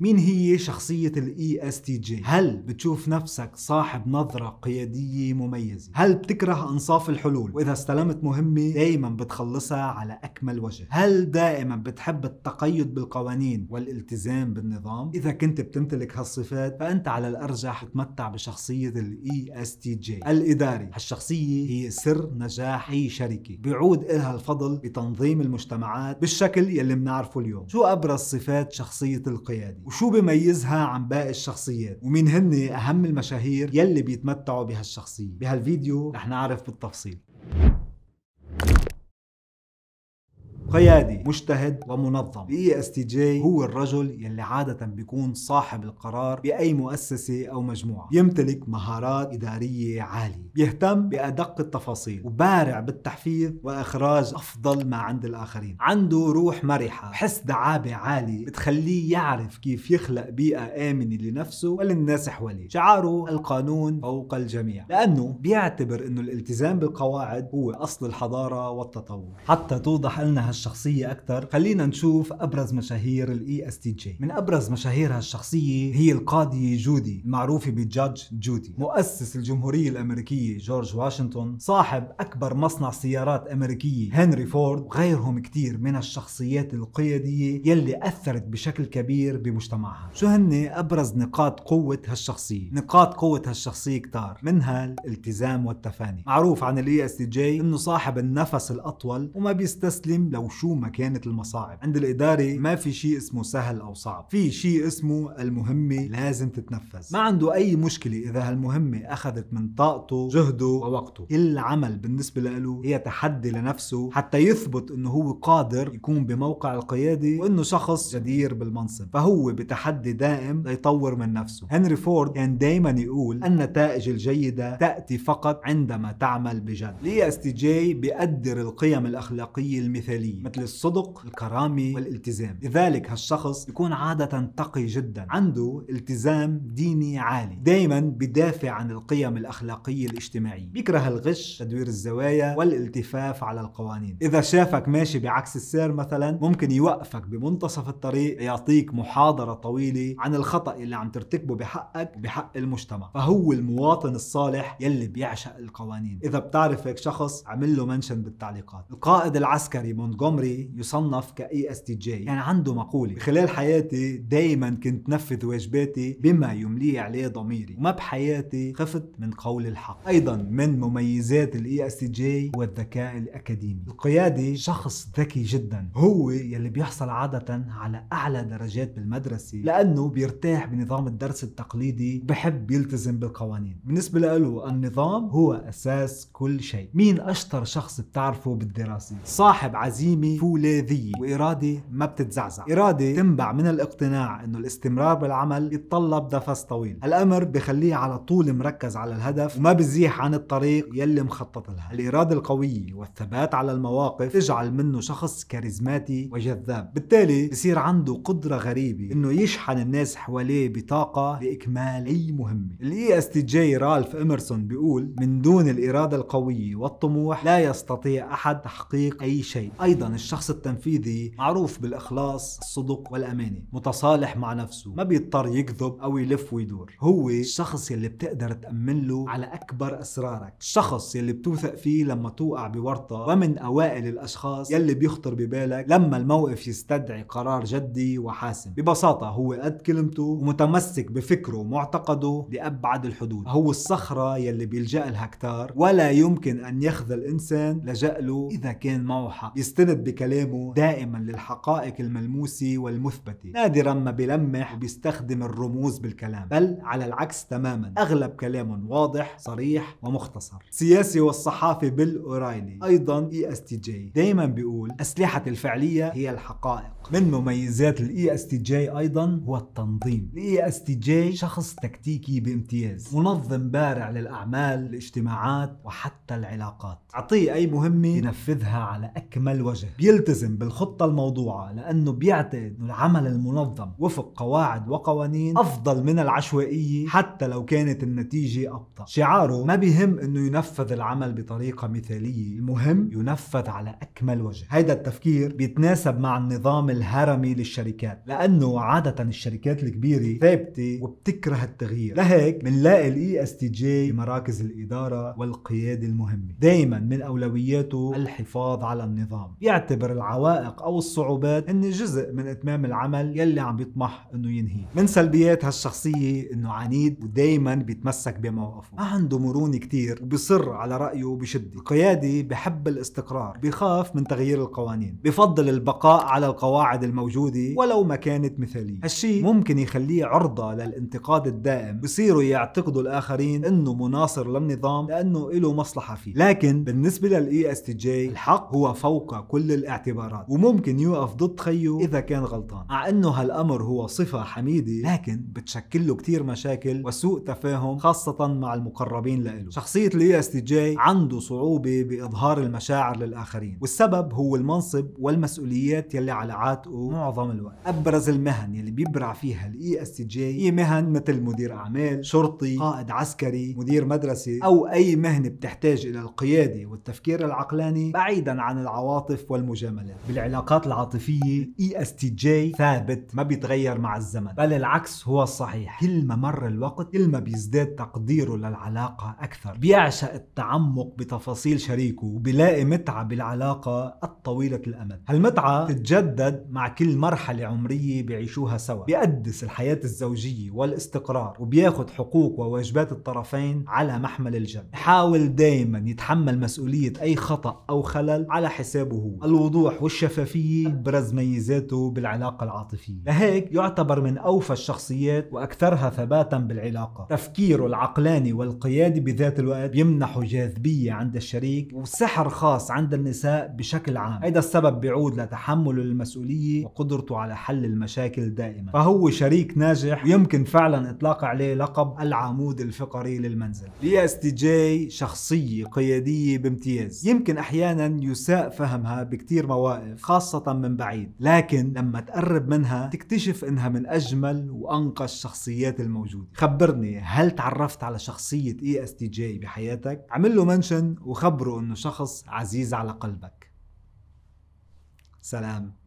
مين هي شخصية ال ESTJ؟ هل بتشوف نفسك صاحب نظرة قيادية مميزة؟ هل بتكره أنصاف الحلول؟ وإذا استلمت مهمة دائما بتخلصها على أكمل وجه؟ هل دائما بتحب التقيد بالقوانين والالتزام بالنظام؟ إذا كنت بتمتلك هالصفات فأنت على الأرجح تتمتع بشخصية ال ESTJ الإداري، هالشخصية هي سر نجاح أي شركة، بيعود لها الفضل بتنظيم المجتمعات بالشكل يلي بنعرفه اليوم. شو أبرز صفات شخصية القيادي؟ وشو بيميزها عن باقي الشخصيات؟ ومين هن أهم المشاهير يلي بيتمتعوا بهالشخصية؟ بهالفيديو رح نعرف بالتفصيل. قيادي مجتهد ومنظم. ال ESTJ هو الرجل يلي عادة بيكون صاحب القرار بأي مؤسسة أو مجموعة. يمتلك مهارات إدارية عالية. بيهتم بأدق التفاصيل وبارع بالتحفيز وإخراج أفضل ما عند الآخرين. عنده روح مرحة وحس دعابة عالي بتخليه يعرف كيف يخلق بيئة آمنة لنفسه وللناس حواليه. شعاره القانون فوق الجميع لأنه بيعتبر أنه الالتزام بالقواعد هو أصل الحضارة والتطور. حتى توضح لنا هالشخصية أكثر خلينا نشوف أبرز مشاهير ال ESTJ من أبرز مشاهير هالشخصية هي القاضية جودي المعروفة ب Judge Judy. مؤسس الجمهورية الأمريكية جورج واشنطن صاحب أكبر مصنع سيارات أمريكية هنري فورد. وغيرهم كتير من الشخصيات القيادية يلي أثرت بشكل كبير بمجتمعها. شو هن أبرز نقاط قوة هالشخصية؟ نقاط قوة هالشخصية كتار. منها الالتزام والتفاني. معروف عن ال ESTJ إنه صاحب النفس الأطول وما بيستسلم لو شو ما كانت المصاعب. عند الإدارة ما في شيء اسمه سهل أو صعب. في شيء اسمه المهمة لازم تتنفذ. ما عنده أي مشكلة إذا هالمهمة أخذت من طاقته جهده ووقته. كل عمل بالنسبة له هي تحدي لنفسه حتى يثبت أنه هو قادر يكون بموقع القيادة وأنه شخص جدير بالمنصب. فهو بتحدي دائم ليطور من نفسه. هنري فورد كان دائما يقول النتائج الجيدة تأتي فقط عندما تعمل بجد. ال ESTJ بيقدر القيم الأخلاقية المثالية؟ مثل الصدق الكرامة والالتزام. لذلك هالشخص يكون عادة تقي جدا. عنده التزام ديني عالي. دايما بدافع عن القيم الأخلاقية الاجتماعية. بيكره الغش تدوير الزوايا والالتفاف على القوانين. إذا شافك ماشي بعكس السير مثلا ممكن يوقفك بمنتصف الطريق يعطيك محاضرة طويلة عن الخطأ اللي عم ترتكبه بحقك بحق المجتمع. فهو المواطن الصالح يلي بيعشق القوانين. إذا بتعرف هيك شخص عمل له mention بالتعليقات. القائد العسكري مونتغومري يصنف ك ESTJ يعني عنده مقولة. خلال حياتي دايما كنت نفذ واجباتي بما يملي عليه ضميري. وما بحياتي خفت من قول الحق. أيضا من مميزات ال ESTJ هو الذكاء الأكاديمي. القيادي شخص ذكي جدا. هو يلي بيحصل عادة على أعلى درجات بالمدرسة لأنه بيرتاح بنظام الدرس التقليدي بحب يلتزم بالقوانين. بالنسبة له النظام هو أساس كل شيء. مين أشطر شخص بتعرفه بالدراسة؟ صاحب عزيمة فولاذية وإرادة ما بتتزعزع. إرادة تنبع من الاقتناع أنه الاستمرار بالعمل يتطلب نفس طويل. الأمر بخليه على طول مركز على الهدف وما بزيح عن الطريق يلي مخطط لها. الإرادة القوية والثبات على المواقف تجعل منه شخص كاريزماتي وجذاب. بالتالي بصير عنده قدرة غريبة أنه يشحن الناس حواليه بطاقة لإكمال أي مهمة. ال ESTJ رالف إمرسون بيقول من دون الإرادة القوية والطموح لا يستطيع أحد تحقيق أي شيء. أيضا الشخص التنفيذي معروف بالإخلاص الصدق والأمانة متصالح مع نفسه ما بيضطر يكذب أو يلف ويدور. هو الشخص يلي بتقدر تأمن له على أكبر أسرارك. الشخص يلي بتوثق فيه لما توقع بورطة ومن أوائل الأشخاص يلي بيخطر ببالك لما الموقف يستدعي قرار جدي وحاسم. ببساطة هو قد كلمته ومتمسك بفكره ومعتقده لأبعد الحدود. هو الصخرة يلي بيلجأ لها كتار ولا يمكن أن يخذل إنسان لجأ له إذا كان معه حق. بيستند بكلامه دائما للحقائق الملموسة والمثبتة نادرا ما بيلمح وبيستخدم الرموز بالكلام بل على العكس تماما أغلب كلامه واضح صريح ومختصر. السياسي والصحافي بيل أورايلي أيضا ESTJ دائما بيقول أسلحة الفعلية هي الحقائق. من مميزات الاي اس تي جي أيضا هو التنظيم. ال E STJ شخص تكتيكي بامتياز منظم بارع للأعمال الاجتماعات وحتى العلاقات. أعطيه أي مهمة ينفذها على أكمل وجه. وجه بيلتزم بالخطة الموضوعة لأنه بيعتقد أنه العمل المنظم وفق قواعد وقوانين أفضل من العشوائية حتى لو كانت النتيجة أبطأ. شعاره ما بيهم أنه ينفذ العمل بطريقة مثالية المهم ينفذ على أكمل وجه. هيدا التفكير بيتناسب مع النظام الهرمي للشركات لأنه عادة الشركات الكبيرة ثابتة وبتكره التغيير. لهيك بنلاقي ال ESTJ بمراكز الإدارة والقيادة المهمة. دايما من أولوياته الحفاظ على النظام. يعتبر العوائق أو الصعوبات هن جزء من إتمام العمل يلي عم بيطمح إنه ينهيه من سلبيات هالشخصية إنه عنيد ودايما بيتمسك بموقفه. ما عنده مرونة كتير وبيصر على رأيه بشدة القيادي بحب الاستقرار بيخاف من تغيير القوانين بفضل البقاء على القواعد الموجودة ولو ما كانت مثالية. هالشي ممكن يخليه عرضة للانتقاد الدائم. بصيروا يعتقدوا الآخرين إنه مناصر للنظام لأنه له مصلحة فيه. لكن بالنسبة لل ESTJ الحق هو فوق كل الاعتبارات وممكن يوقف ضد خيه إذا كان غلطان. مع إنه هالأمر هو صفة حميدة لكن بتشكل له كتير مشاكل وسوء تفاهم خاصة مع المقربين له شخصية ال ESTJ عنده صعوبة بإظهار المشاعر للآخرين والسبب هو المنصب والمسؤوليات يلي على عاتقه معظم الوقت. أبرز المهن يلي بيبرع فيها ال ESTJ هي مهن مثل مدير أعمال شرطي قائد عسكري مدير مدرسة أو أي مهنة بتحتاج إلى القيادة والتفكير العقلاني بعيدا عن العواطف والمجاملات بالعلاقات العاطفية ESTJ ثابت ما بيتغير مع الزمن بل العكس هو الصحيح. كل ما مر الوقت كل ما بيزداد تقديره للعلاقة أكثر. بيعشق التعمق بتفاصيل شريكه وبيلاقي متعة بالعلاقة الطويلة الأمد. هالمتعة تتجدد مع كل مرحلة عمرية بيعيشوها سوا. بيقدس الحياة الزوجية والاستقرار وبياخد حقوق وواجبات الطرفين على محمل الجد بحاول دايما يتحمل مسؤولية أي خطأ أو خلل على حسابه هو. الوضوح. والشفافية أبرز ميزاته بالعلاقة العاطفية. لهيك يعتبر من أوفى الشخصيات وأكثرها ثباتا بالعلاقة. تفكيره العقلاني والقيادي بذات الوقت بيمنحه جاذبية عند الشريك وسحر خاص عند النساء بشكل عام. هذا السبب بيعود لتحمله للمسؤولية وقدرته على حل المشاكل دائما. فهو شريك ناجح ويمكن فعلا إطلاق عليه لقب العمود الفقري للمنزل. ESTJ شخصية قيادية بامتياز. يمكن أحيانا يساء فهمها بكتير مواقف خاصة من بعيد لكن لما تقرب منها تكتشف إنها من أجمل وانقى الشخصيات الموجودة. خبرني هل تعرفت على شخصية ESTJ بحياتك؟ عمل له منشن وخبره إنه شخص عزيز على قلبك. سلام.